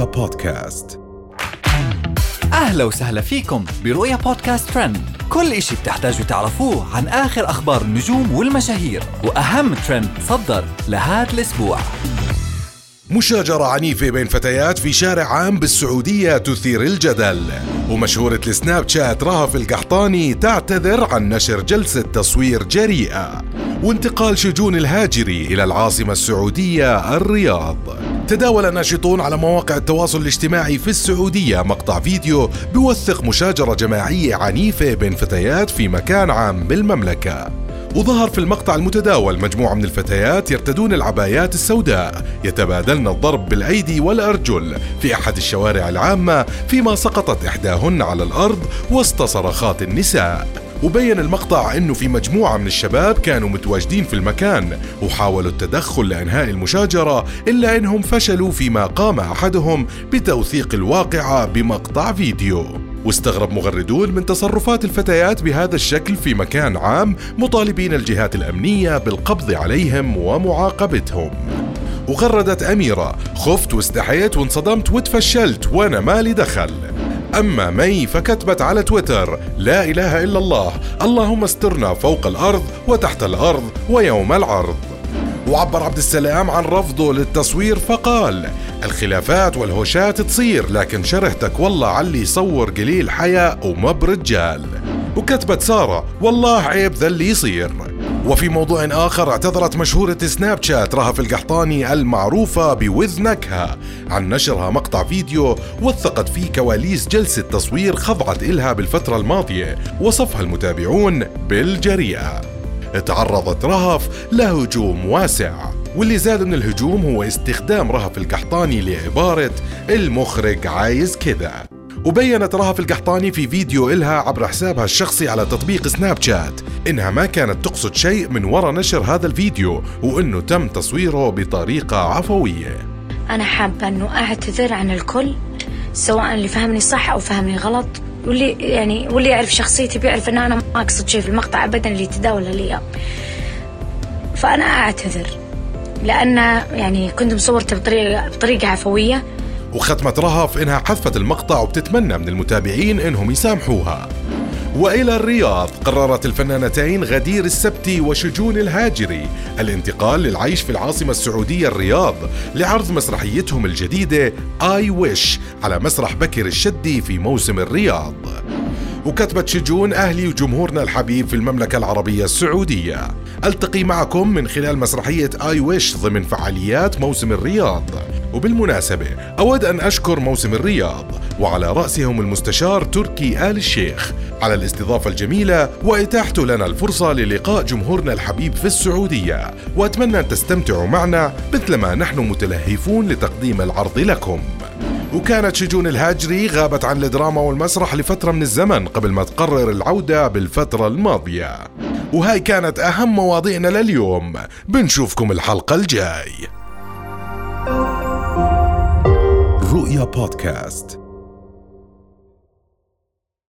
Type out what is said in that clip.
رؤيا بودكاست. أهلا وسهلا فيكم برؤيا بودكاست ترند. كل إشي بتحتاجوا تعرفوه عن آخر أخبار النجوم والمشاهير وأهم ترند صدر لهذا الأسبوع. مشاجرة عنيفة بين فتيات في شارع عام بالسعودية تثير الجدل. ومشهورة السناب شات رهف القحطاني تعتذر عن نشر جلسة تصوير جريئة. وانتقال شجون الهاجري إلى العاصمة السعودية الرياض. تداول ناشطون على مواقع التواصل الاجتماعي في السعودية مقطع فيديو بيوثق مشاجرة جماعية عنيفة بين فتيات في مكان عام بالمملكة. وظهر في المقطع المتداول مجموعة من الفتيات يرتدون العبايات السوداء. يتبادلن الضرب بالأيدي والأرجل في أحد الشوارع العامة فيما سقطت إحداهن على الأرض وسط صرخات النساء. وبين المقطع إنه في مجموعة من الشباب كانوا متواجدين في المكان وحاولوا التدخل لإنهاء المشاجرة إلا إنهم فشلوا فيما قام أحدهم بتوثيق الواقعة بمقطع فيديو. واستغرب مغردون من تصرفات الفتيات بهذا الشكل في مكان عام مطالبين الجهات الأمنية بالقبض عليهم ومعاقبتهم. وغردت أميرة خفت واستحيت وانصدمت وتفشلت وأنا مالي دخل. أما مي فكتبت على تويتر لا إله إلا الله اللهم استرنا فوق الأرض وتحت الأرض ويوم العرض. وعبر عبد السلام عن رفضه للتصوير فقال الخلافات والهوشات تصير لكن شرهتك والله علي يصور قليل حياء وما برجال وكتبت سارة والله عيب ذا اللي يصير. وفي موضوع آخر اعتذرت مشهورة سناب شات رهف القحطاني المعروفة بوذ نكهة عن نشرها مقطع فيديو وثقت فيه كواليس جلسة تصوير خضعت إلها بالفترة الماضية وصفها المتابعون بالجريئة. تعرضت رهف لهجوم واسع واللي زاد من الهجوم هو استخدام رهف القحطاني لعبارة المخرج عايز كذا. وبينت رهف القحطاني في فيديو إلها عبر حسابها الشخصي على تطبيق سناب شات. إنها ما كانت تقصد شيء من وراء نشر هذا الفيديو وإنه تم تصويره بطريقة عفوية. أنا حابة إنه أعتذر عن الكل سواء اللي فهمني صح أو فهمني غلط واللي يعني واللي يعرف شخصيتي بيعرف إن أنا ما أقصد شيء في المقطع أبدا اللي تداول لي. فأنا أعتذر لأن يعني كنت مصورته بطريقة بطريقة عفوية. وختمت رهف إنها حذفت المقطع وبتتمنى من المتابعين إنهم يسامحوها. وإلى الرياض قررت الفنانتين غدير السبتي وشجون الهاجري الانتقال للعيش في العاصمة السعودية الرياض لعرض مسرحيتهم الجديدة اي ويش على مسرح بكر الشدي في موسم الرياض. وكتبت شجون أهلي وجمهورنا الحبيب في المملكة العربية السعودية. ألتقي معكم من خلال مسرحية آي ويش ضمن فعاليات موسم الرياض. وبالمناسبة أود أن أشكر موسم الرياض وعلى رأسهم المستشار تركي آل الشيخ. على الاستضافة الجميلة وإتاحته لنا الفرصة للقاء جمهورنا الحبيب في السعودية. وأتمنى أن تستمتعوا معنا مثلما نحن متلهفون لتقديم العرض لكم. وكانت شجون الهاجري غابت عن الدراما والمسرح لفترة من الزمن قبل ما تقرر العودة بالفترة الماضية. وهاي كانت أهم مواضيعنا لليوم. بنشوفكم الحلقة الجاي. رؤيا بودكاست.